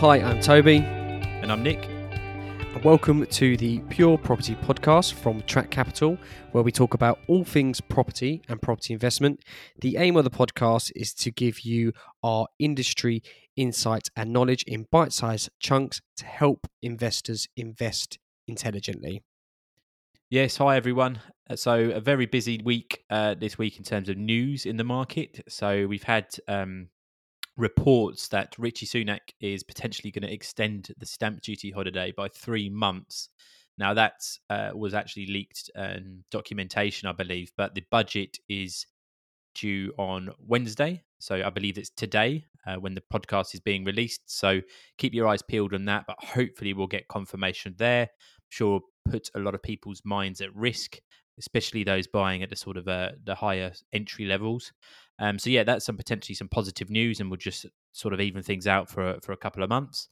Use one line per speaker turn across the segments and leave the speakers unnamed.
Hi, I'm Tobi.
And I'm Nick.
And welcome to the Pure Property Podcast from Track Capital, where we talk about all things property and property investment. The aim of the podcast is to give you our industry insight and knowledge in bite sized chunks to help investors invest intelligently.
Yes, hi everyone. Uh, so, a very busy week uh, this week in terms of news in the market. So, we've had um, reports that Rishi Sunak is potentially going to extend the stamp duty holiday by three months. Now, that uh, was actually leaked um, documentation, I believe, but the budget is due on Wednesday. So, I believe it's today uh, when the podcast is being released. So, keep your eyes peeled on that, but hopefully, we'll get confirmation there. I'm sure put a lot of people's minds at risk, especially those buying at the sort of uh, the higher entry levels. Um, so yeah, that's some potentially some positive news, and we'll just sort of even things out for for a couple of months.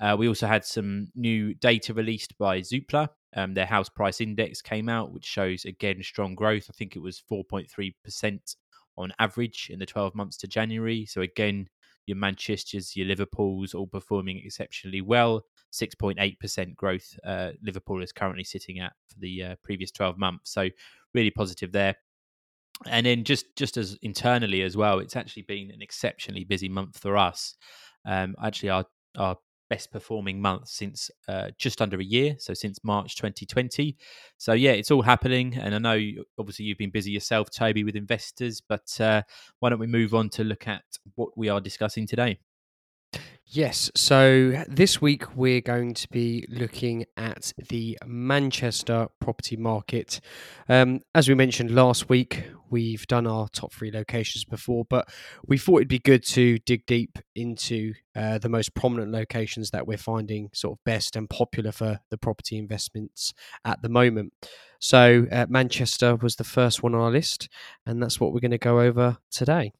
Uh, we also had some new data released by Zoopla. Um, their house price index came out, which shows again strong growth. I think it was 4.3 percent on average in the 12 months to January. So again, your Manchester's, your Liverpool's all performing exceptionally well. 6.8% growth uh, Liverpool is currently sitting at for the uh, previous 12 months. So really positive there and then just just as internally as well, it's actually been an exceptionally busy month for us. Um, actually, our our best performing month since uh, just under a year, so since March 2020. So yeah, it's all happening, and I know you, obviously you've been busy yourself, Tobi, with investors. But uh, why don't we move on to look at what we are discussing today?
Yes, so this week we're going to be looking at the Manchester property market. Um, as we mentioned last week, we've done our top three locations before, but we thought it'd be good to dig deep into uh, the most prominent locations that we're finding sort of best and popular for the property investments at the moment. So, uh, Manchester was the first one on our list, and that's what we're going to go over today.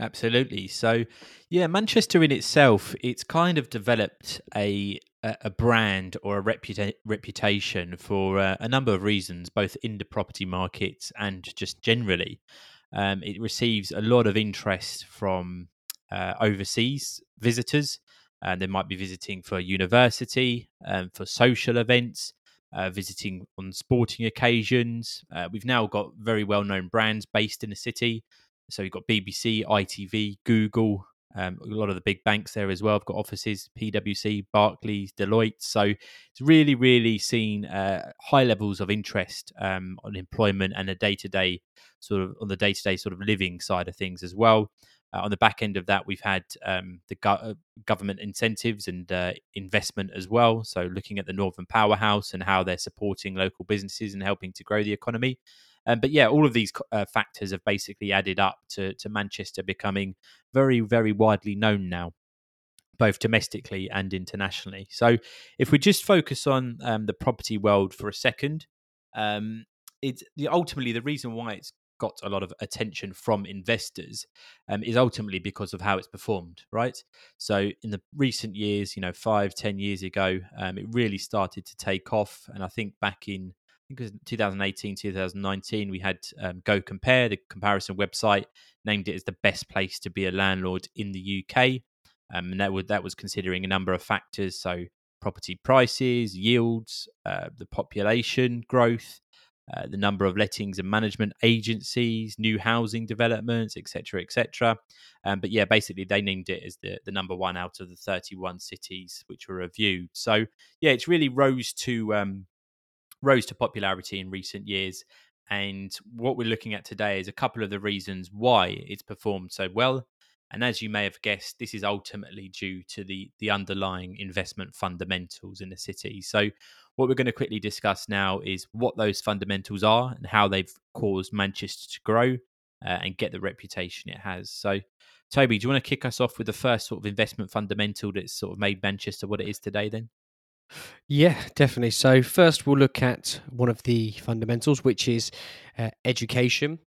Absolutely. So, yeah, Manchester in itself, it's kind of developed a a brand or a reputa- reputation for uh, a number of reasons, both in the property markets and just generally. Um, it receives a lot of interest from uh, overseas visitors, and they might be visiting for university, um, for social events, uh, visiting on sporting occasions. Uh, we've now got very well known brands based in the city. So you've got BBC, ITV, Google, um, a lot of the big banks there as well. I've got offices, PwC, Barclays, Deloitte. So it's really, really seen uh, high levels of interest um, on employment and a day to day sort of on the day to day sort of living side of things as well. Uh, on the back end of that, we've had um, the go- uh, government incentives and uh, investment as well. So, looking at the Northern Powerhouse and how they're supporting local businesses and helping to grow the economy. Um, but yeah, all of these uh, factors have basically added up to, to Manchester becoming very, very widely known now both domestically and internationally. So, if we just focus on um, the property world for a second, um, it's the, ultimately the reason why it's got a lot of attention from investors um, is ultimately because of how it's performed, right? So, in the recent years, you know, five, ten years ago, um, it really started to take off, and I think back in was 2018, 2019, we had um, Go Compare, the comparison website, named it as the best place to be a landlord in the UK. Um, and that, would, that was considering a number of factors. So, property prices, yields, uh, the population growth, uh, the number of lettings and management agencies, new housing developments, etc., etc. Um, but yeah, basically they named it as the, the number one out of the 31 cities which were reviewed. So yeah, it's really rose to um, rose to popularity in recent years. And what we're looking at today is a couple of the reasons why it's performed so well. And as you may have guessed, this is ultimately due to the the underlying investment fundamentals in the city. So, what we're going to quickly discuss now is what those fundamentals are and how they've caused Manchester to grow uh, and get the reputation it has. So, Tobi, do you want to kick us off with the first sort of investment fundamental that's sort of made Manchester what it is today? Then.
Yeah, definitely. So, first, we'll look at one of the fundamentals, which is uh, education.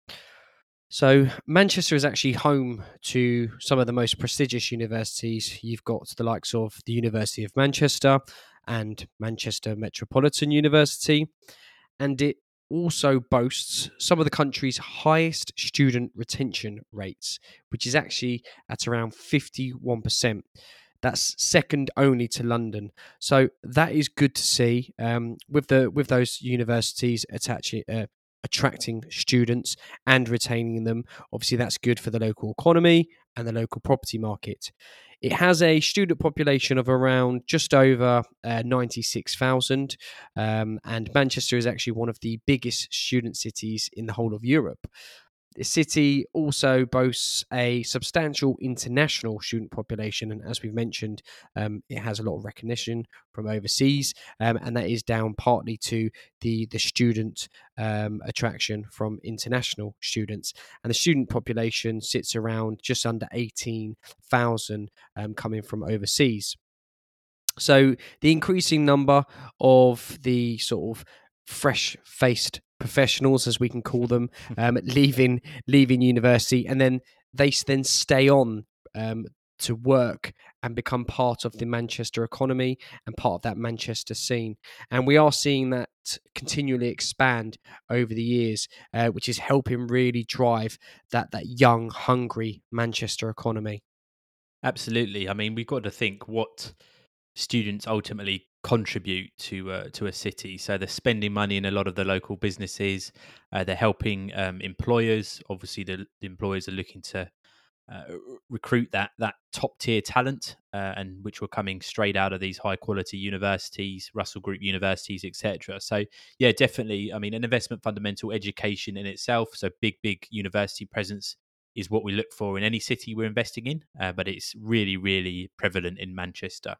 So, Manchester is actually home to some of the most prestigious universities. You've got the likes of the University of Manchester and Manchester Metropolitan University. And it also boasts some of the country's highest student retention rates, which is actually at around 51%. That's second only to London. So that is good to see. Um, with the with those universities attaching. Uh, attracting students and retaining them obviously that's good for the local economy and the local property market it has a student population of around just over uh, 96,000, um, and Manchester is actually one of the biggest student cities in the whole of Europe. The city also boasts a substantial international student population, and as we've mentioned, um, it has a lot of recognition from overseas, um, and that is down partly to the the student um, attraction from international students. And the student population sits around just under eighteen thousand um, coming from overseas. So the increasing number of the sort of fresh faced professionals, as we can call them, um, leaving leaving university, and then they then stay on um, to work and become part of the Manchester economy and part of that Manchester scene. And we are seeing that continually expand over the years, uh, which is helping really drive that that young, hungry Manchester economy.
Absolutely. I mean, we've got to think what students ultimately contribute to uh, to a city. So they're spending money in a lot of the local businesses. Uh, they're helping um, employers. Obviously, the, the, employers are looking to uh, recruit that that top tier talent, uh, and which were coming straight out of these high quality universities, Russell Group universities, etc. So yeah, definitely. I mean, an investment fundamental education in itself. So big big university presence is what we look for in any city we're investing in, uh, but it's really, really prevalent in Manchester.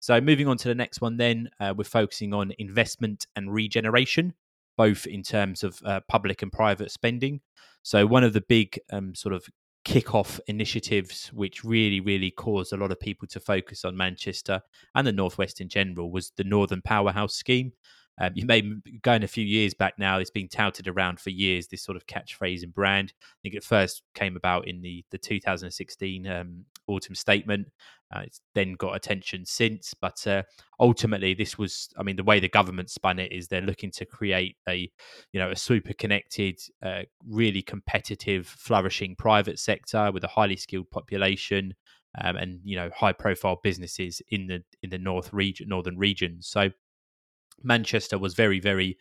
So, moving on to the next one, then uh, we're focusing on investment and regeneration, both in terms of uh, public and private spending. So, one of the big um, sort of kick-off initiatives which really really caused a lot of people to focus on Manchester and the northwest in general was the Northern Powerhouse scheme um, you may going a few years back now. It's been touted around for years. This sort of catchphrase and brand. I think it first came about in the the 2016 um, autumn statement. Uh, it's then got attention since, but uh, ultimately, this was. I mean, the way the government spun it is they're looking to create a, you know, a super connected, uh, really competitive, flourishing private sector with a highly skilled population. Um, and you know high profile businesses in the in the north region northern regions so Manchester was very, very.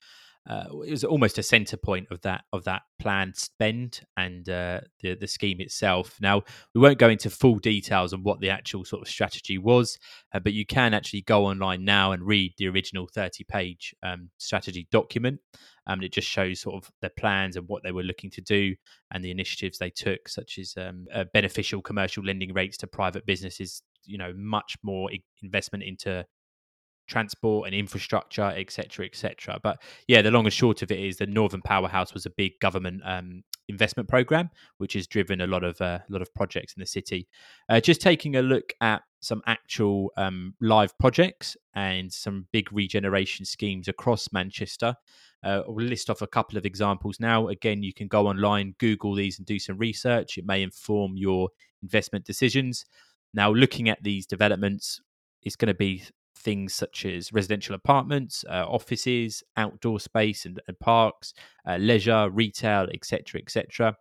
Uh, it was almost a centre point of that of that planned spend and uh, the the scheme itself. Now we won't go into full details on what the actual sort of strategy was, uh, but you can actually go online now and read the original thirty page um, strategy document. Um, it just shows sort of their plans and what they were looking to do and the initiatives they took, such as um, beneficial commercial lending rates to private businesses. You know, much more investment into transport and infrastructure, etc., etc. But yeah, the long and short of it is the Northern Powerhouse was a big government um, investment program, which has driven a lot of uh, a lot of projects in the city. Uh, just taking a look at some actual um, live projects and some big regeneration schemes across Manchester. Uh, we'll list off a couple of examples now. Again, you can go online, Google these, and do some research. It may inform your investment decisions. Now, looking at these developments, it's going to be things such as residential apartments, uh, offices, outdoor space and, and parks, uh, leisure, retail, etc., etc.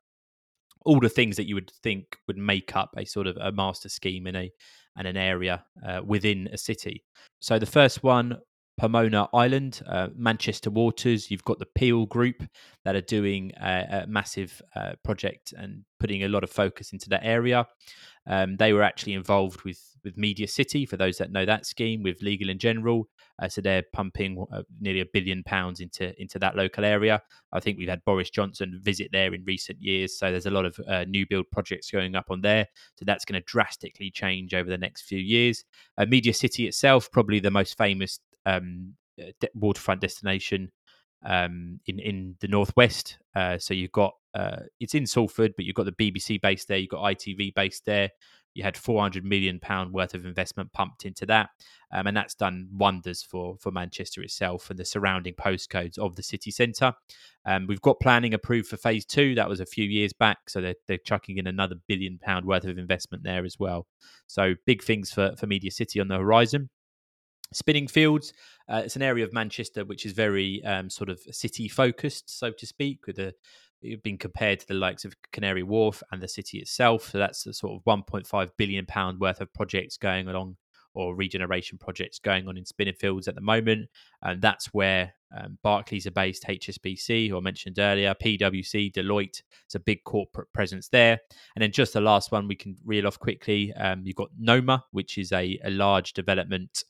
All the things that you would think would make up a sort of a master scheme in a and an area uh, within a city. So the first one, Pomona Island, uh, Manchester Waters. You've got the Peel Group that are doing a, a massive uh, project and putting a lot of focus into that area. Um, they were actually involved with with Media City, for those that know that scheme, with Legal & General. Uh, so they're pumping uh, nearly a billion pounds into into that local area. I think we've had Boris Johnson visit there in recent years, so there's a lot of uh, new build projects going up on there. So that's going to drastically change over the next few years. Uh, Media City itself, probably the most famous um, uh, waterfront destination um, in in the northwest. Uh, so you've got uh, it's in Salford, but you've got the BBC based there, you've got ITV based there, you had 400 million pound worth of investment pumped into that, um, and that's done wonders for for Manchester itself and the surrounding postcodes of the city centre. Um, we've got planning approved for phase two. That was a few years back, so they're, they're chucking in another billion pound worth of investment there as well. So big things for for Media City on the horizon. Spinningfields, uh, it's an area of Manchester which is very um, sort of city focused, so to speak, with a been compared to the likes of Canary Wharf and the city itself. So that's the sort of 1.5 billion pound worth of projects going along or regeneration projects going on in Spinningfields at the moment. And that's where um, Barclays are based, HSBC, who I mentioned earlier, PwC, Deloitte. It's a big corporate presence there. And then just the last one we can reel off quickly. Um, you've got Noma, which is a, a large development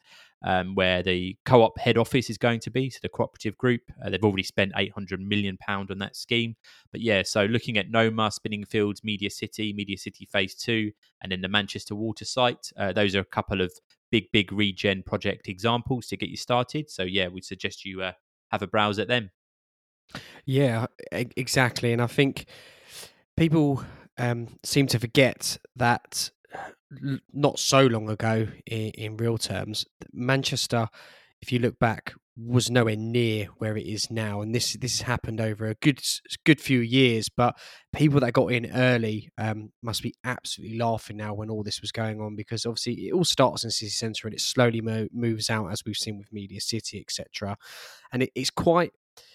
um, where the co-op head office is going to be. So the cooperative group, uh, they've already spent 800 million pound on that scheme. But yeah, so looking at Noma, Spinningfields, Media City, Media City Phase Two, and then the Manchester Water site. Uh, those are a couple of big, big regen project examples to get you started. So yeah, we'd suggest you uh, have a browse at them.
Yeah, exactly. And I think people um, seem to forget that not so long ago, in, in real terms, Manchester, if you look back, was nowhere near where it is now, and this this has happened over a good good few years. But people that got in early um, must be absolutely laughing now when all this was going on, because obviously it all starts in city centre and it slowly mo- moves out, as we've seen with Media City, etc. And it, it's quite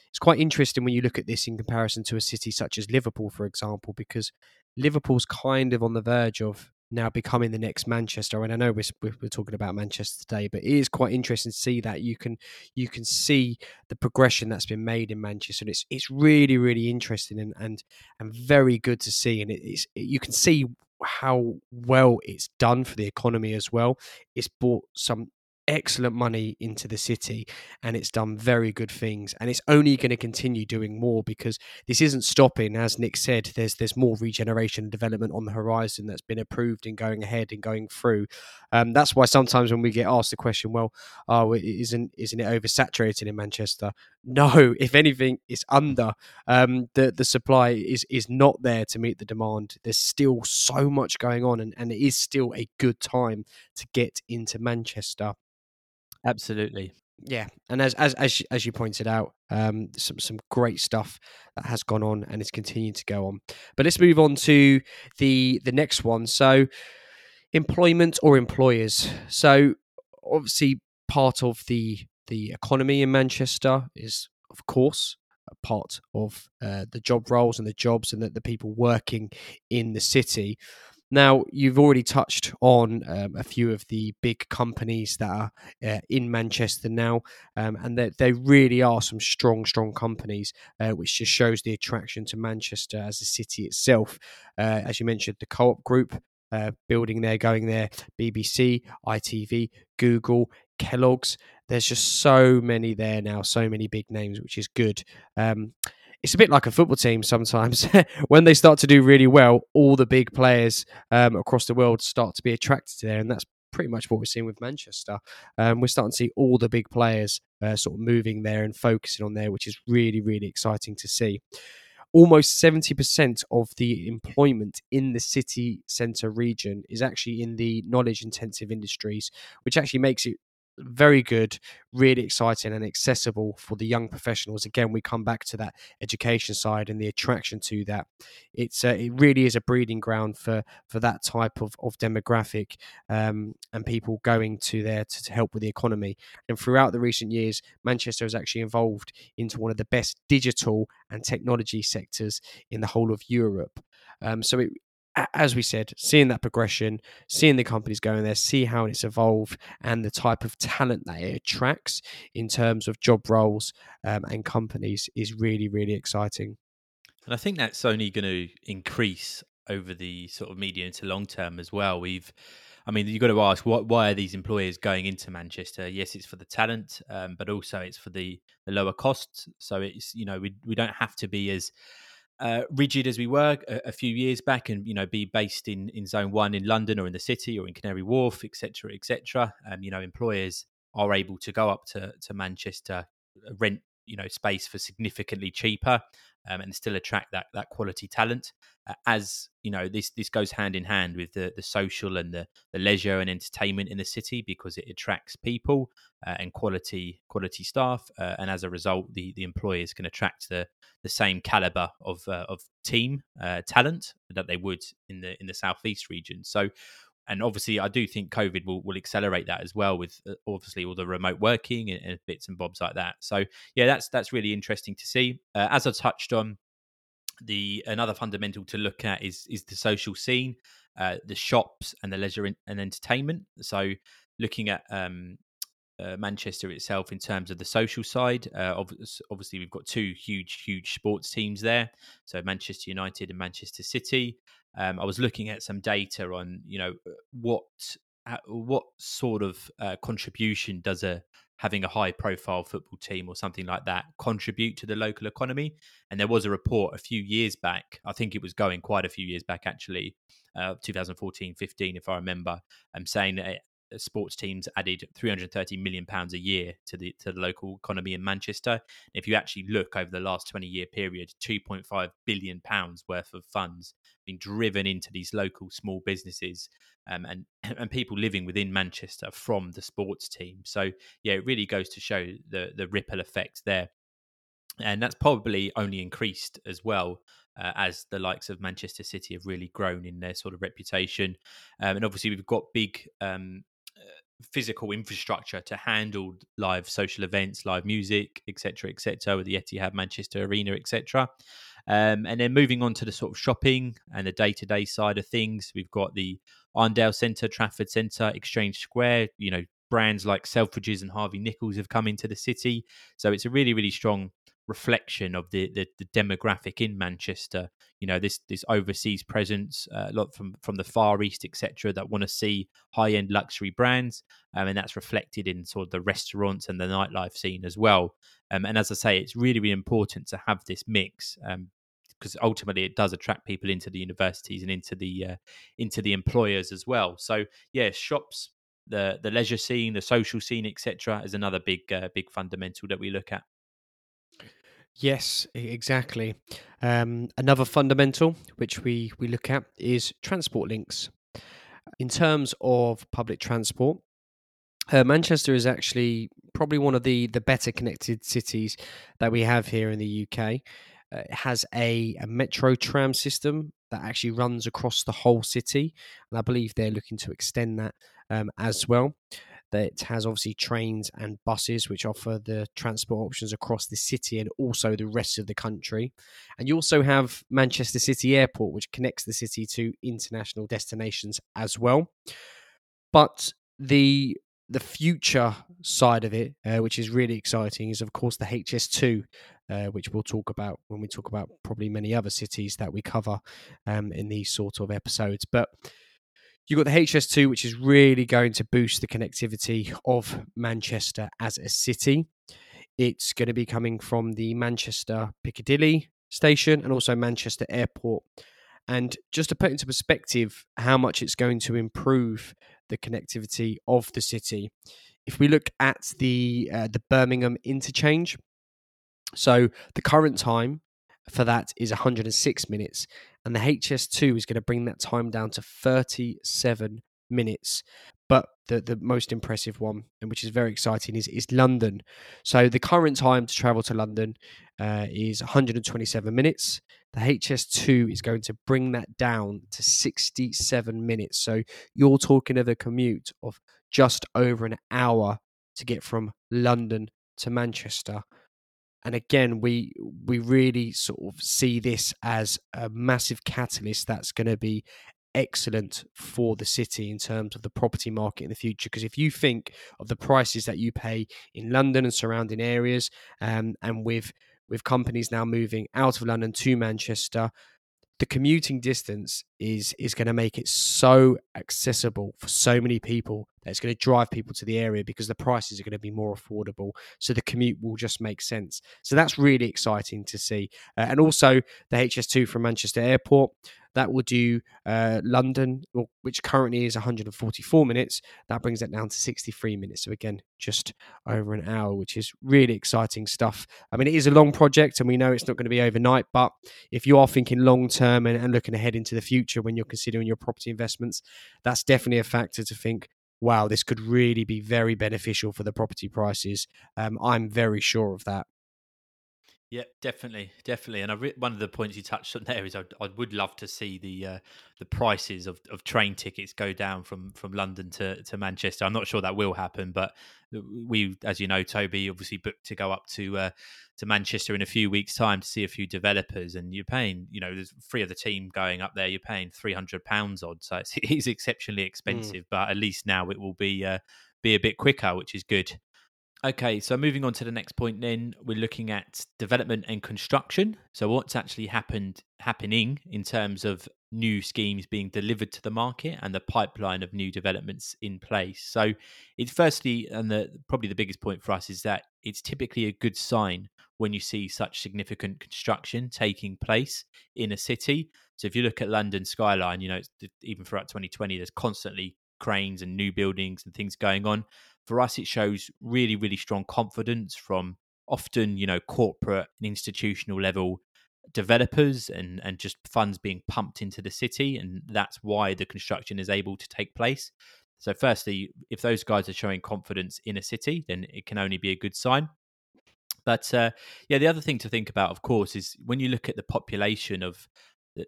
it's quite interesting when you look at this in comparison to a city such as Liverpool, for example, because Liverpool's kind of on the verge of now becoming the next Manchester. And I know we're, we're talking about Manchester today, but it is quite interesting to see that you can you can see the progression that's been made in Manchester. And it's it's really really interesting and and, and very good to see. And it's it, you can see how well it's done for the economy as well. It's brought some excellent money into the city and it's done very good things and it's only going to continue doing more because this isn't stopping. As nick said there's there's more regeneration and development on the horizon that's been approved and going ahead and going through. Um, that's why sometimes when we get asked the question well oh isn't isn't it oversaturated in manchester? No if anything it's under. Um, the the supply is is not there to meet the demand. There's still so much going on and, and it is still a good time to get into manchester
Absolutely.
Yeah, and as as as you, as you pointed out, um, some some great stuff that has gone on and is continuing to go on. But let's move on to the the next one. So, employment or employers. So, obviously, part of the the economy in Manchester is, of course, a part of uh, the job roles and the jobs and the, the people working in the city. Now, you've already touched on um, a few of the big companies that are uh, in Manchester now, um, and they, they really are some strong, strong companies, uh, which just shows the attraction to Manchester as a city itself. Uh, as you mentioned, the Co op Group. Uh, building there, going there, BBC, ITV, Google, Kellogg's. There's just so many there now, so many big names, which is good. Um, it's a bit like a football team sometimes. when they start to do really well, all the big players um, across the world start to be attracted to there, and that's pretty much what we're seeing with Manchester. Um, we're starting to see all the big players uh, sort of moving there and focusing on there, which is really, really exciting to see. Almost 70% of the employment in the city centre region is actually in the knowledge intensive industries, which actually makes it very good, really exciting and accessible for the young professionals. Again, we come back to that education side and the attraction to that. It's uh, it really is a breeding ground for for that type of of demographic um, and people going to there to, to help with the economy. And throughout the recent years, Manchester has actually evolved into one of the best digital and technology sectors in the whole of Europe. Um, so it, as we said, seeing that progression, seeing the companies going there, see how it's evolved, and the type of talent that it attracts in terms of job roles um, and companies is really, really exciting.
And I think that's only going to increase over the sort of medium to long term as well. We've, I mean, you've got to ask what, why are these employers going into Manchester? Yes, it's for the talent, um, but also it's for the, the lower costs. So it's you know we we don't have to be as uh, rigid as we were a, a, few years back, and you know, be based in in Zone One in London or in the city or in Canary Wharf, etc., etc. Um, you know, employers are able to go up to to Manchester, uh, rent you know space for significantly cheaper um, and still attract that that quality talent uh, as you know this this goes hand in hand with the the social and the the leisure and entertainment in the city because it attracts people uh, and quality quality staff uh, and as a result the the employers can attract the the same caliber of uh, of team uh, talent that they would in the in the southeast region. So and obviously, I do think COVID will, will accelerate that as well, with uh, obviously all the remote working and, and, bits and bobs like that. So, yeah, that's that's really interesting to see. Uh, as I touched on, the another fundamental to look at is is the social scene, uh, the shops, and the leisure and entertainment. So, looking at um, uh, Manchester itself in terms of the social side. Uh, obviously, we've got two huge, huge sports teams there. So Manchester United and Manchester City. Um, I was looking at some data on, you know, what what sort of uh, contribution does a having a high profile football team or something like that contribute to the local economy? And there was a report a few years back i think it was going quite a few years back actually uh, 2014 15 if i remember um, saying that uh, sports teams added 330 million pounds a year to the to the local economy in Manchester. If you actually look over the last 20 year period, 2.5 billion pounds worth of funds being driven into these local small businesses um, and and people living within Manchester from the sports team. So yeah, it really goes to show the the ripple effect there. And that's probably only increased as well uh, as the likes of Manchester City have really grown in their sort of reputation. Um, and obviously, we've got big um, physical infrastructure to handle live social events, live music, etc., etc., with the Etihad Manchester Arena, etc. Um, and then moving on to the sort of shopping and the day to day side of things, we've got the Arndale Centre, Trafford Centre, Exchange Square. You know, brands like Selfridges and Harvey Nichols have come into the city, so it's a really, really strong reflection of the, the, the demographic in Manchester. You know, this this overseas presence, uh, a lot from from the Far East, etc., that want to see high end luxury brands, um, and that's reflected in sort of the restaurants and the nightlife scene as well. Um, and as I say, it's really really important to have this mix. Um, because ultimately it does attract people into the universities and into the uh, into the employers as well. So yeah, shops, the the leisure scene, the social scene, etc., is another big uh, big fundamental that we look at.
Yes, exactly. Um, another fundamental which we, we look at is transport links. In terms of public transport, uh, Manchester is actually probably one of the, the better connected cities that we have here in the UK. Uh, it has a, a metro tram system that actually runs across the whole city, and I believe they're looking to extend that um, as well that it has obviously trains and buses which offer the transport options across the city and also the rest of the country. And you also have Manchester City Airport, which connects the city to international destinations as well. But the the future side of it, uh, which is really exciting, is of course the HS2, uh, which we'll talk about when we talk about probably many other cities that we cover um, in these sort of episodes. But You've got the HS2, which is really going to boost the connectivity of Manchester as a city. It's going to be coming from the Manchester Piccadilly station and also Manchester Airport. And just to put into perspective how much it's going to improve the connectivity of the city, if we look at the uh, the Birmingham interchange, so the current time for that is 106 minutes, and the HS2 is going to bring that time down to 37 minutes. But the, the most impressive one, and which is very exciting, is, is London. So the current time to travel to London uh, is 127 minutes. The HS2 is going to bring that down to 67 minutes. So you're talking of a commute of just over an hour to get from London to Manchester and again we we really sort of see this as a massive catalyst that's going to be excellent for the city in terms of the property market in the future. Because if you think of the prices that you pay in London and surrounding areas um, and with with companies now moving out of London to Manchester the commuting distance is is going to make it so accessible for so many people that it's going to drive people to the area because the prices are going to be more affordable so the commute will just make sense so that's really exciting to see uh, and also the hs2 from manchester airport that will do uh, London, which currently is 144 minutes. That brings it down to 63 minutes. So again, just over an hour, which is really exciting stuff. I mean, it is a long project, and we know it's not going to be overnight. But if you are thinking long term and, and looking ahead into the future when you're considering your property investments, that's definitely a factor to think wow, this could really be very beneficial for the property prices. Um, I'm very sure of that.
Yeah, definitely, definitely. And I re- one of the points you touched on there is I, I would love to see the uh, the prices of, of train tickets go down from from London to, to Manchester. I'm not sure that will happen, but we, as you know, Tobi obviously booked to go up to uh, to Manchester in a few weeks' time to see a few developers, and you're paying, you know, there's three of the team going up there. You're paying three hundred pounds odd, so it's, it's exceptionally
Mm.
expensive. But at least now it will be uh, be a bit quicker, which is good. Okay, so moving on to the next point, then we're looking at development and construction. So, what's actually happened happening in terms of new schemes being delivered to the market and the pipeline of new developments in place. So, it's firstly, and the probably the biggest point for us is that it's typically a good sign when you see such significant construction taking place in a city. So, if you look at London skyline, you know, even throughout 2020, there's constantly cranes and new buildings and things going on for us it shows really really strong confidence from often you know corporate and institutional level developers and and just funds being pumped into the city and that's why the construction is able to take place. So firstly if those guys are showing confidence in a city then it can only be a good sign. But uh, yeah the other thing to think about of course is when you look at the population of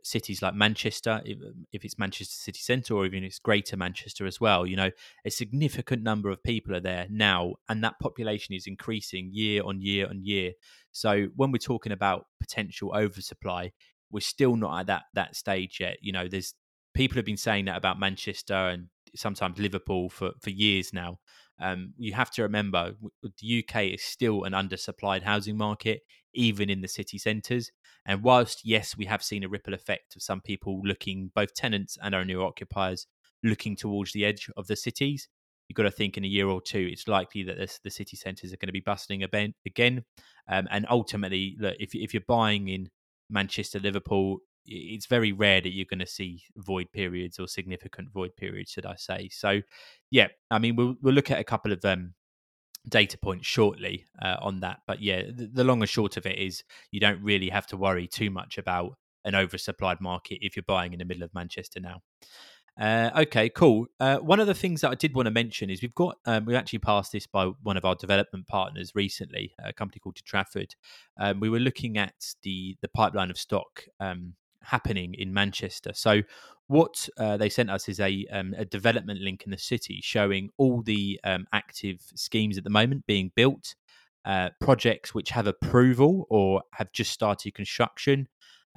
cities like Manchester, if, um, if, it's Manchester city centre or even it's Greater Manchester as well, you know, a significant number of people are there now, and that population is increasing year on year on year. So when we're talking about potential oversupply, we're still not at that that stage yet. You know, there's people have been saying that about Manchester and sometimes Liverpool for for years now. Um, you have to remember the UK is still an undersupplied housing market, even in the city centres. And whilst, yes, we have seen a ripple effect of some people looking, both tenants and owner occupiers, looking towards the edge of the cities, you've got to think in a year or two, it's likely that this, the city centres are going to be bustling again. Um, and ultimately, look, if, if you're buying in Manchester, Liverpool, it's very rare that you're going to see void periods or significant void periods, should I say? So, yeah, I mean, we'll we'll look at a couple of um, data points shortly uh, on that, but yeah, the, the long and short of it is you don't really have to worry too much about an oversupplied market if you're buying in the middle of Manchester now. Uh, okay, cool. Uh, one of the things that I did want to mention is we've got um, we actually passed this by one of our development partners recently, a company called Trafford. Um, we were looking at the the pipeline of stock um, happening in Manchester. So what uh, they sent us is a, um, a development link in the city showing all the um, active schemes at the moment being built, uh, projects which have approval or have just started construction.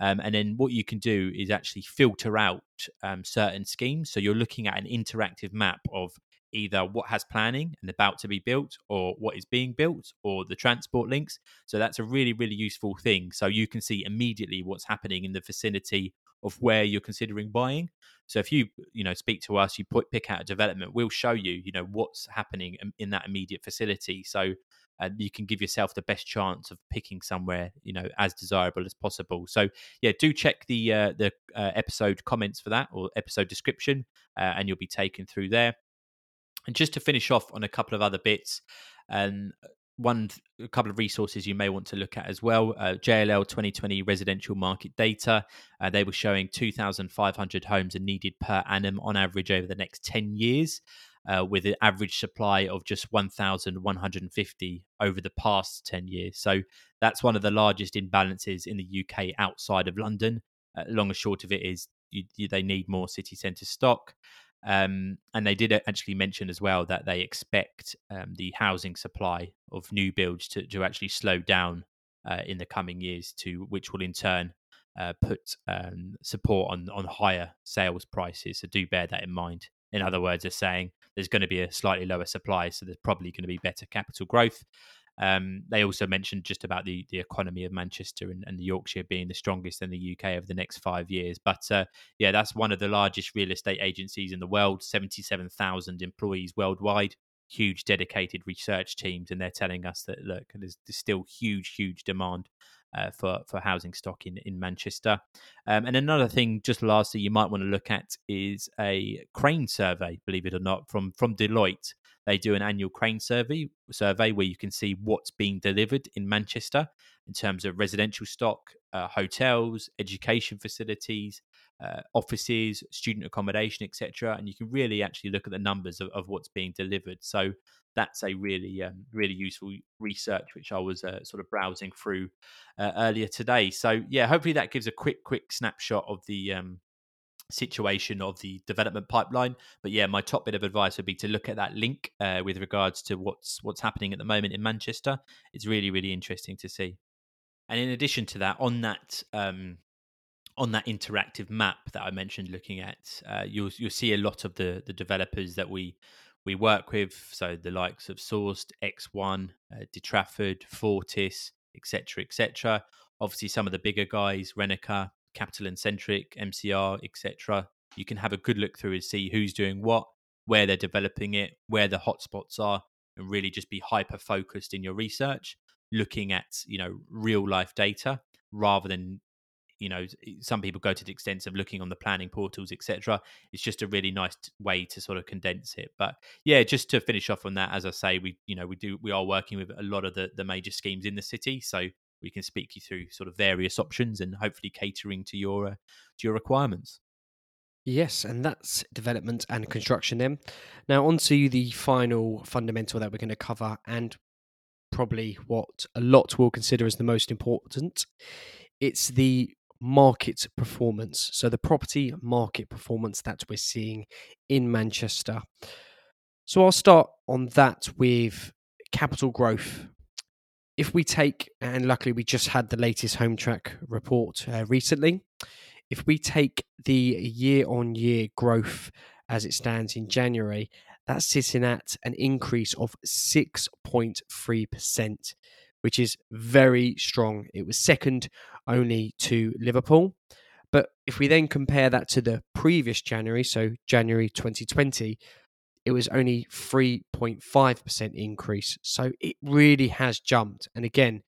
Um, and then what you can do is actually filter out um, certain schemes. So you're looking at an interactive map of either what has planning and about to be built or what is being built or the transport links. So that's a really, really useful thing. So you can see immediately what's happening in the vicinity of where you're considering buying. So if you, you know, speak to us, you put, pick out a development, we'll show you, you know, what's happening in that immediate facility. So uh, you can give yourself the best chance of picking somewhere, you know, as desirable as possible. So yeah, do check the uh, the uh, episode comments for that or episode description, uh, and you'll be taken through there. And just to finish off on a couple of other bits, um, one a couple of resources you may want to look at as well. Uh, JLL 2020 residential market data. Uh, they were showing 2,500 homes are needed per annum on average over the next 10 years, uh, with an average supply of just 1,150 over the past 10 years. So that's one of the largest imbalances in the UK outside of London. Uh, long and short of it is you, you, they need more city centre stock. Um, and they did actually mention as well that they expect um, the housing supply of new builds to, to actually slow down uh, in the coming years, to which will in turn uh, put um, support on on higher sales prices. So do bear that in mind. In other words, they're saying there's going to be a slightly lower supply, so there's probably going to be better capital growth. Um, they also mentioned just about the, the economy of Manchester and, and, the Yorkshire being the strongest in the UK over the next five years. But uh, yeah, that's one of the largest real estate agencies in the world, 77,000 employees worldwide, huge dedicated research teams. And they're telling us that, look, there's, there's still huge, huge demand uh, for for housing stock in in Manchester. Um, and another thing, just lastly, you might want to look at is a crane survey. Believe it or not, from from Deloitte, they do an annual crane survey survey where you can see what's being delivered in Manchester in terms of residential stock, uh, hotels, education facilities, uh, offices, student accommodation, etc. And you can really actually look at the numbers of, of what's being delivered. So that's a really, um, really useful research, which I was uh, sort of browsing through uh, earlier today. So yeah, hopefully that gives a quick, quick snapshot of the um, situation of the development pipeline. But yeah, my top bit of advice would be to look at that link uh, with regards to what's what's happening at the moment in Manchester. It's really, really interesting to see. And in addition to that, on that um, on that interactive map that I mentioned, looking at, uh, you'll you'll see a lot of the the developers that we we work with. So the likes of Sourced, X1, uh, De Trafford, Fortis, etc., etc. Obviously, some of the bigger guys, Renaker, Capital and Centric, MCR, etc. You can have a good look through and see who's doing what, where they're developing it, where the hotspots are, and really just be hyper focused in your research, looking at you know real life data rather than you know some people go to the extent of looking on the planning portals etc it's just a really nice way to sort of condense it. But yeah just to finish off on that as i say we you know we do we are working with a lot of the the major schemes in the city. So we can speak you through sort of various options and hopefully catering to your uh, to your requirements
Yes, and that's development and construction then. Now, on to the final fundamental that we're going to cover, and probably what a lot will consider as the most important. It's the market performance. So, the property market performance that we're seeing in Manchester. So, I'll start on that with capital growth. If we take, and luckily we just had the latest Hometrack report uh, recently, if we take the year on year growth as it stands in January, that's sitting at an increase of 6.3%, which is very strong. It was second only to Liverpool. But if we then compare that to the previous January, so January 2020, it was only 3.5% increase. So it really has jumped. And again,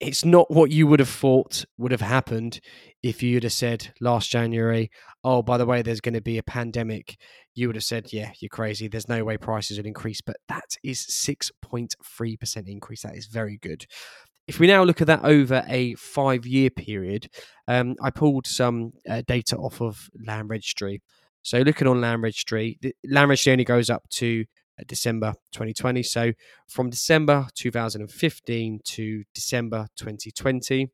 it's not what you would have thought would have happened if you'd have said last January, oh, by the way, there's going to be a pandemic. You would have said, yeah, you're crazy. There's no way prices would increase. But that is 6.3% increase. That is very good. If we now look at that over a five year period, um, I pulled some uh, data off of Land Registry. So looking on Land Registry, Land Registry only goes up to uh, December 2020. So from December 2015 to December 2020,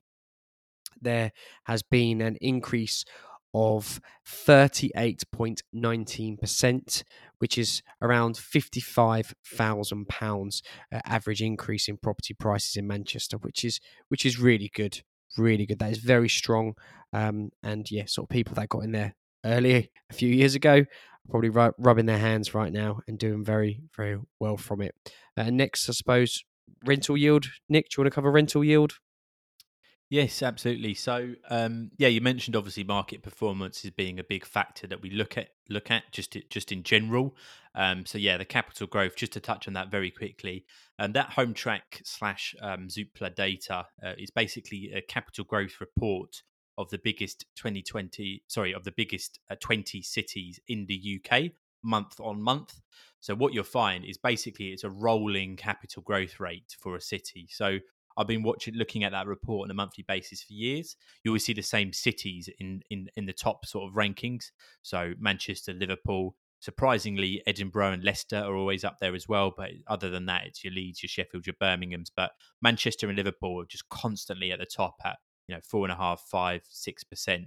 there has been an increase of 38.19%, which is around £55,000 uh, average increase in property prices in Manchester, which is which is really good, really good. That is very strong, um, and yeah, sort of people that got in there earlier a few years ago probably rubbing their hands right now and doing very, very well from it. Uh, next, I suppose, rental yield. Nick, do you want to cover rental yield?
Yes, absolutely. So, um, yeah, you mentioned obviously market performance is being a big factor that we look at look at just just in general. Um, so, yeah, the capital growth. Just to touch on that very quickly, and that Hometrack slash um, Zoopla data uh, is basically a capital growth report of the biggest 2020 sorry of the biggest uh, 20 cities in the UK month on month. So what you'll find is basically it's a rolling capital growth rate for a city. So I've been watching looking at that report on a monthly basis for years. You always see the same cities in in in the top sort of rankings. So Manchester Liverpool surprisingly Edinburgh and Leicester are always up there as well but other than that it's your Leeds your Sheffield your Birminghams. But Manchester and Liverpool are just constantly at the top at know four and a half, five, six percent,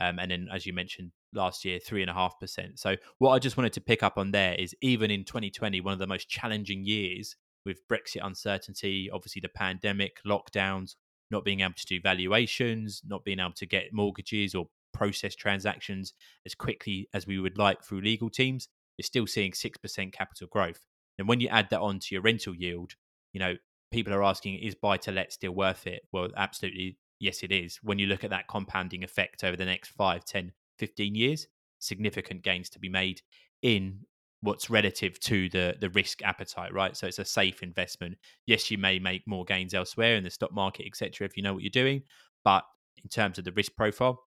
um, and then as you mentioned last year, three and a half percent. So what I just wanted to pick up on there is even in 2020, one of the most challenging years with Brexit uncertainty, obviously the pandemic, lockdowns, not being able to do valuations, not being able to get mortgages or process transactions as quickly as we would like through legal teams, you're still seeing 6% capital growth. And when you add that on to your rental yield, you know, people are asking, is buy to let still worth it? Well, absolutely yes, it is. When you look at that compounding effect over the next 5, 10, 15 years, significant gains to be made in what's relative to the the risk appetite, right? So it's a safe investment. Yes, you may make more gains elsewhere in the stock market, etc. If you know what you're doing, but in terms of the risk profile,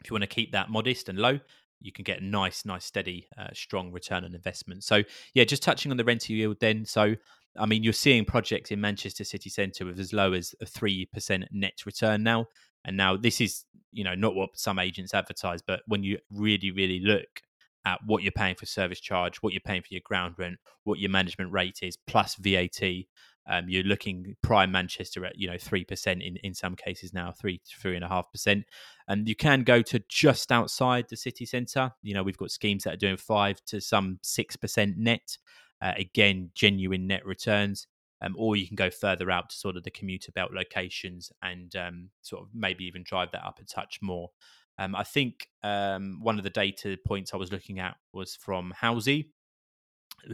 if you want to keep that modest and low, you can get a nice, nice, steady, uh, strong return on investment. So yeah, just touching on the rental yield then. So I mean, you're seeing projects in Manchester city centre with as low as a three percent net return now, and now this is you know not what some agents advertise, but when you really really look at what you're paying for service charge, what you're paying for your ground rent, what your management rate is, plus VAT. Um, you're looking prime Manchester at you know three percent in in some cases now three to three and a half percent, and you can go to just outside the city centre. You know we've got schemes that are doing five to some six percent net. Uh, again, genuine net returns. Um, or you can go further out to sort of the commuter belt locations and um, sort of maybe even drive that up a touch more. Um, I think um, one of the data points I was looking at was from Howsy,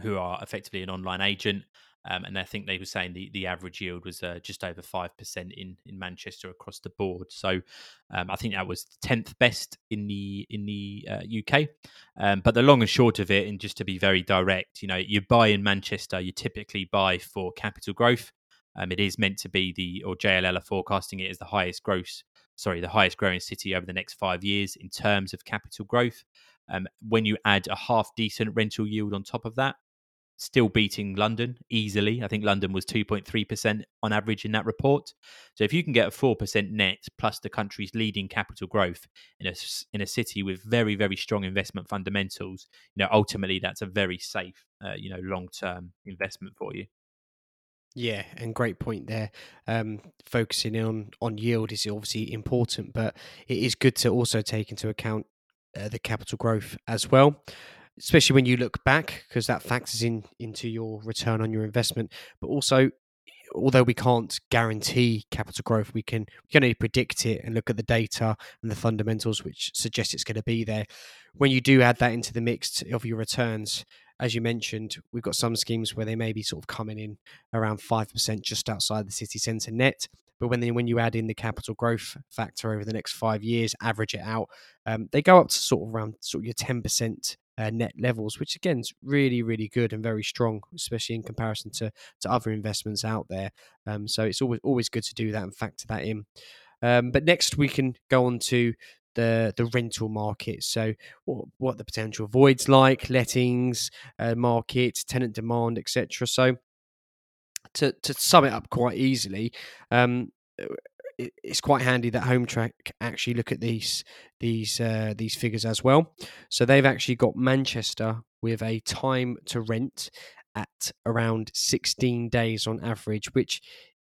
who are effectively an online agent. Um, and I think they were saying the, the average yield was uh, just over 5% in, in Manchester across the board. So um, I think that was 10th best in the in the uh, UK. Um, but the long and short of it, and just to be very direct, you know, you buy in Manchester, you typically buy for capital growth. Um, it is meant to be the, or JLL are forecasting it as the highest growth sorry, the highest growing city over the next five years in terms of capital growth. Um, when you add a half decent rental yield on top of that, still beating London easily. I think London was 2.3% on average in that report. So if you can get a 4% net plus the country's leading capital growth in a, in a city with very, very strong investment fundamentals, you know, ultimately that's a very safe, uh, you know, long-term investment for you.
Yeah, and great point there. Um, focusing on on yield is obviously important, but it is good to also take into account uh, the capital growth as well, especially when you look back because that factors in into your return on your investment. But also, although we can't guarantee capital growth, we can we can only predict it and look at the data and the fundamentals which suggest it's going to be there. When you do add that into the mix of your returns, as you mentioned, we've got some schemes where they may be sort of coming in around 5% just outside the city centre net. But when they, when you add in the capital growth factor over the next five years, average it out, um, they go up to sort of around sort of your 10% uh, net levels, which again is really, really good and very strong, especially in comparison to, to other investments out there. Um, so it's always always good to do that and factor that in. Um, but next we can go on to the the rental market. So what what the potential voids like, lettings, uh, market, tenant demand, etc. So to to sum it up quite easily, um, it, it's quite handy that Hometrack actually look at these these uh, these figures as well. So they've actually got Manchester with a time to rent at around 16 days on average, which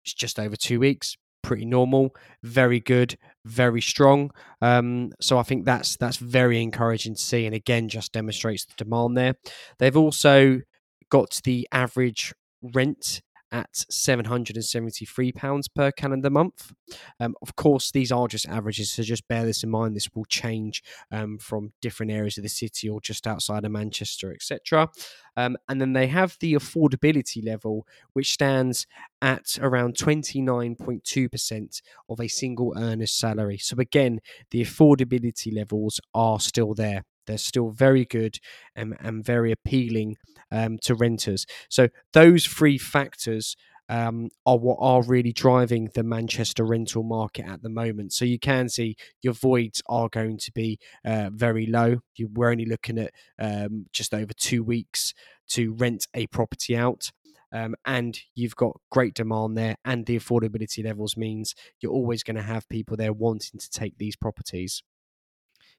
is just over two weeks pretty normal, very good, very strong. Um, so I think that's that's very encouraging to see, and again, just demonstrates the demand there. They've also got the average rent at £773 per calendar month. Um, of course, these are just averages, so just bear this in mind. This will change um, from different areas of the city or just outside of Manchester, etc. Um, and then they have the affordability level, which stands at around 29.2% of a single earner's salary. So, again, the affordability levels are still there. They're still very good and, and very appealing um, to renters. So those three factors um, are what are really driving the Manchester rental market at the moment. So you can see your voids are going to be uh, very low. You, we're only looking at um, just over two weeks to rent a property out. Um, and you've got great demand there, and the affordability levels means you're always going to have people there wanting to take these properties.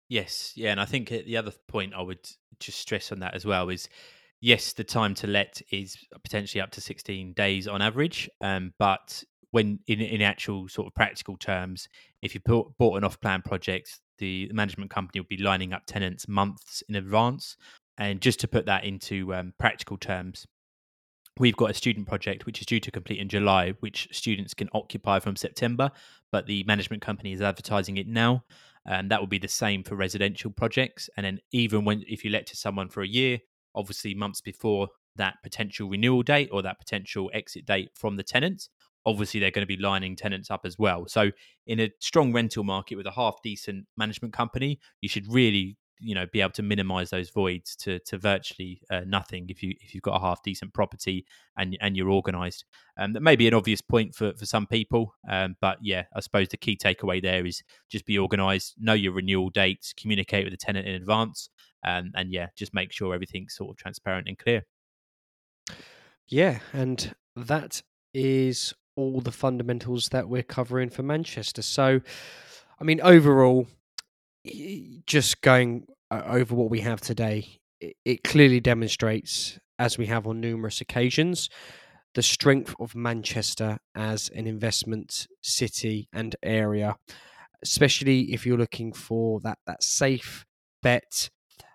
Yes, yeah, and I think uh, the other point I would just stress on that as well is yes, the time to let is potentially up to 16 days on average, um, but when in, in actual sort of practical terms, if you bought, bought an off-plan project, the management company will be lining up tenants months in advance. And just to put that into um, practical terms, we've got a student project which is due to complete in July, which students can occupy from September, but the management company is advertising it now and that would be the same for residential projects. And then even when if you let to someone for a year, obviously months before that potential renewal date or that potential exit date from the tenants, obviously they're going to be lining tenants up as well. So in a strong rental market with a half decent management company, you should really you know be able to minimize those voids to to virtually uh, nothing if you if you've got a half decent property and and you're organized. Um, that may be an obvious point for for some people um, but yeah i suppose the key takeaway there is just be organized know your renewal dates communicate with the tenant in advance um, and yeah just make sure everything's sort of transparent and clear.
Yeah and that is all the fundamentals that we're covering for manchester. So I mean, overall, just going uh, over what we have today, it clearly demonstrates, as we have on numerous occasions, the strength of Manchester as an investment city and area, especially if you're looking for that that safe bet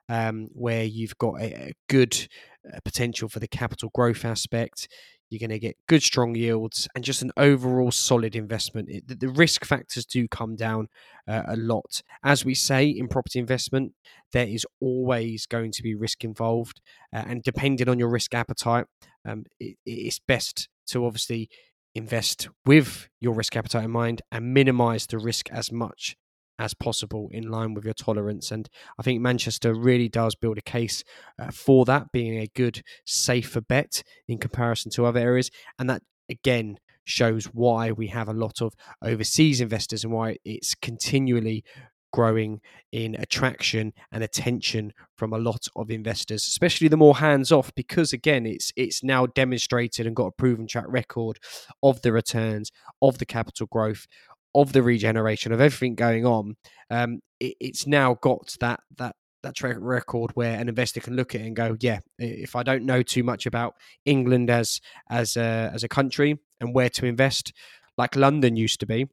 um, where you've got a, a good uh, potential for the capital growth aspect. You're going to get good, strong yields and just an overall solid investment. It, the, risk factors do come down uh, a lot. As we say in property investment, there is always going to be risk involved. Uh, and depending on your risk appetite, um, it, it's best to obviously invest with your risk appetite in mind and minimize the risk as much as possible in line with your tolerance. And I think Manchester really does build a case uh, for that being a good, safer bet in comparison to other areas. And that, again, shows why we have a lot of overseas investors and why it's continually growing in attraction and attention from a lot of investors especially the more hands off because again it's it's now demonstrated and got a proven track record of the returns of the capital growth of the regeneration of everything going on, um, it, it's now got that that that track record where an investor can look at it and go, yeah, if I don't know too much about England as as a, as a country and where to invest, like London used to be,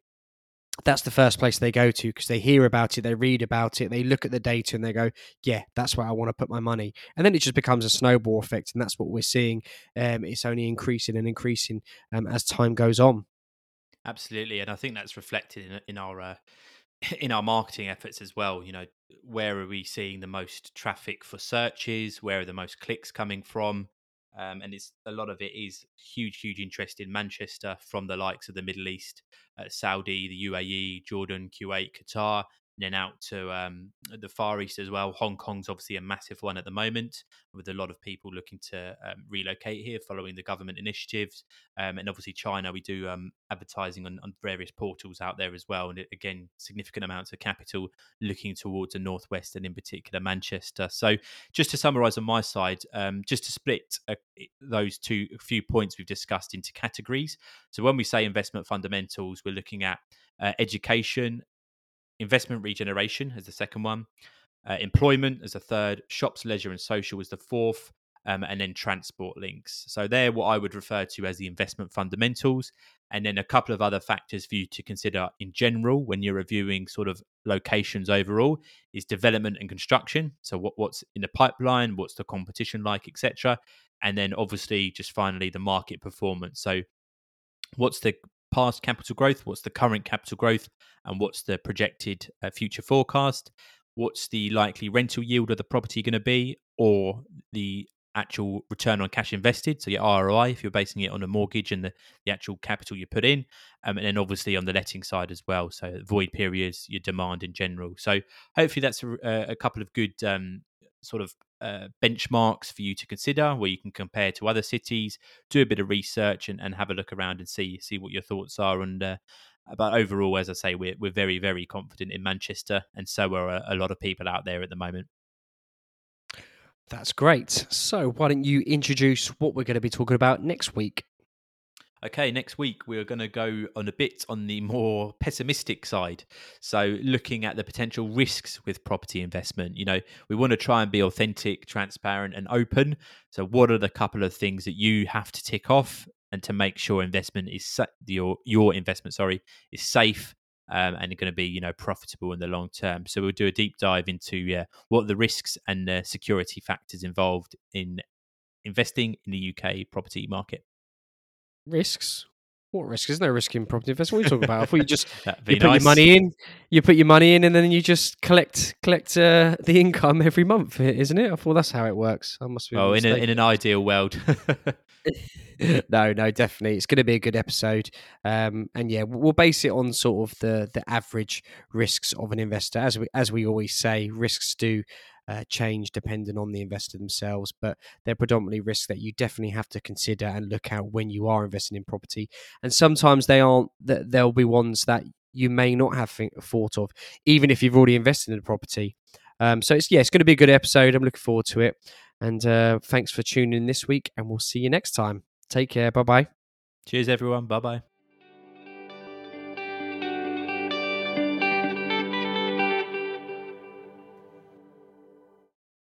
that's the first place they go to because they hear about it, they read about it, they look at the data and they go, yeah, that's where I want to put my money. And then it just becomes a snowball effect, and that's what we're seeing. Um, it's only increasing and increasing um, as time goes on.
Absolutely, and I think that's reflected in in our uh, in our marketing efforts as well. You know, where are we seeing the most traffic for searches? Where are the most clicks coming from? Um, and it's a lot of it is huge, huge interest in Manchester from the likes of the Middle East, uh, Saudi, the UAE, Jordan, Kuwait, Qatar, then out to um, the Far East as well. Hong Kong's obviously a massive one at the moment, with a lot of people looking to um, relocate here following the government initiatives. Um, and obviously, China, we do um, advertising on, on, various portals out there as well. And again, significant amounts of capital looking towards the Northwest and in particular Manchester. So, just to summarize on my side, um, just to split uh, those two few points we've discussed into categories. So, when we say investment fundamentals, we're looking at uh, education investment regeneration as the second one, uh, employment as the third, shops, leisure, and social as the fourth, um, and then transport links. So they're what I would refer to as the investment fundamentals. And then a couple of other factors for you to consider in general when you're reviewing sort of locations overall is development and construction. So what, what's in the pipeline, what's the competition like, etc. And then obviously just finally the market performance. So what's the past capital growth, what's the current capital growth, and what's the projected uh, future forecast. What's the likely rental yield of the property going to be, or the actual return on cash invested, so your ROI if you're basing it on a mortgage and the, the actual capital you put in, um, and then obviously on the letting side as well, so void periods, your demand in general. So hopefully that's a, a couple of good um, sort of uh, benchmarks for you to consider where you can compare to other cities do a bit of research and, and have a look around and see see what your thoughts are. And uh, but overall as i say we're, we're very very confident in manchester and so are a, a lot of people out there at the moment.
That's great. So why don't you introduce what we're going to be talking about next week
Okay, next week we're going to go on a bit on the more pessimistic side. So, looking at the potential risks with property investment. You know, we want to try and be authentic, transparent, and open. So, what are the couple of things that you have to tick off and to make sure investment is sa- your your investment, sorry, is safe um, and going to be you know profitable in the long term. So, we'll do a deep dive into uh, what are the risks and the security factors involved in investing in the UK property market
risks. What risk? There's no risk in property investment. What are you talking about? I thought you just you
nice.
put your money in, you put your money in, and then you just collect collect uh, the income every month, isn't it? I thought that's how it works. I must be.
Oh, in, a, in an ideal world.
no, no, definitely, it's going to be a good episode. Um, and yeah, we'll base it on sort of the the average risks of an investor, as we as we always say, risks do uh, change depending on the investor themselves, but they're predominantly risks that you definitely have to consider and look at when you are investing in property. And sometimes they aren't. There'll be ones that you may not have thought of, even if you've already invested in the property. Um, so it's yeah, it's going to be a good episode. I'm looking forward to it. And uh, thanks for tuning in this week, and we'll see you next time. Take care. Bye bye.
Cheers, everyone. Bye bye.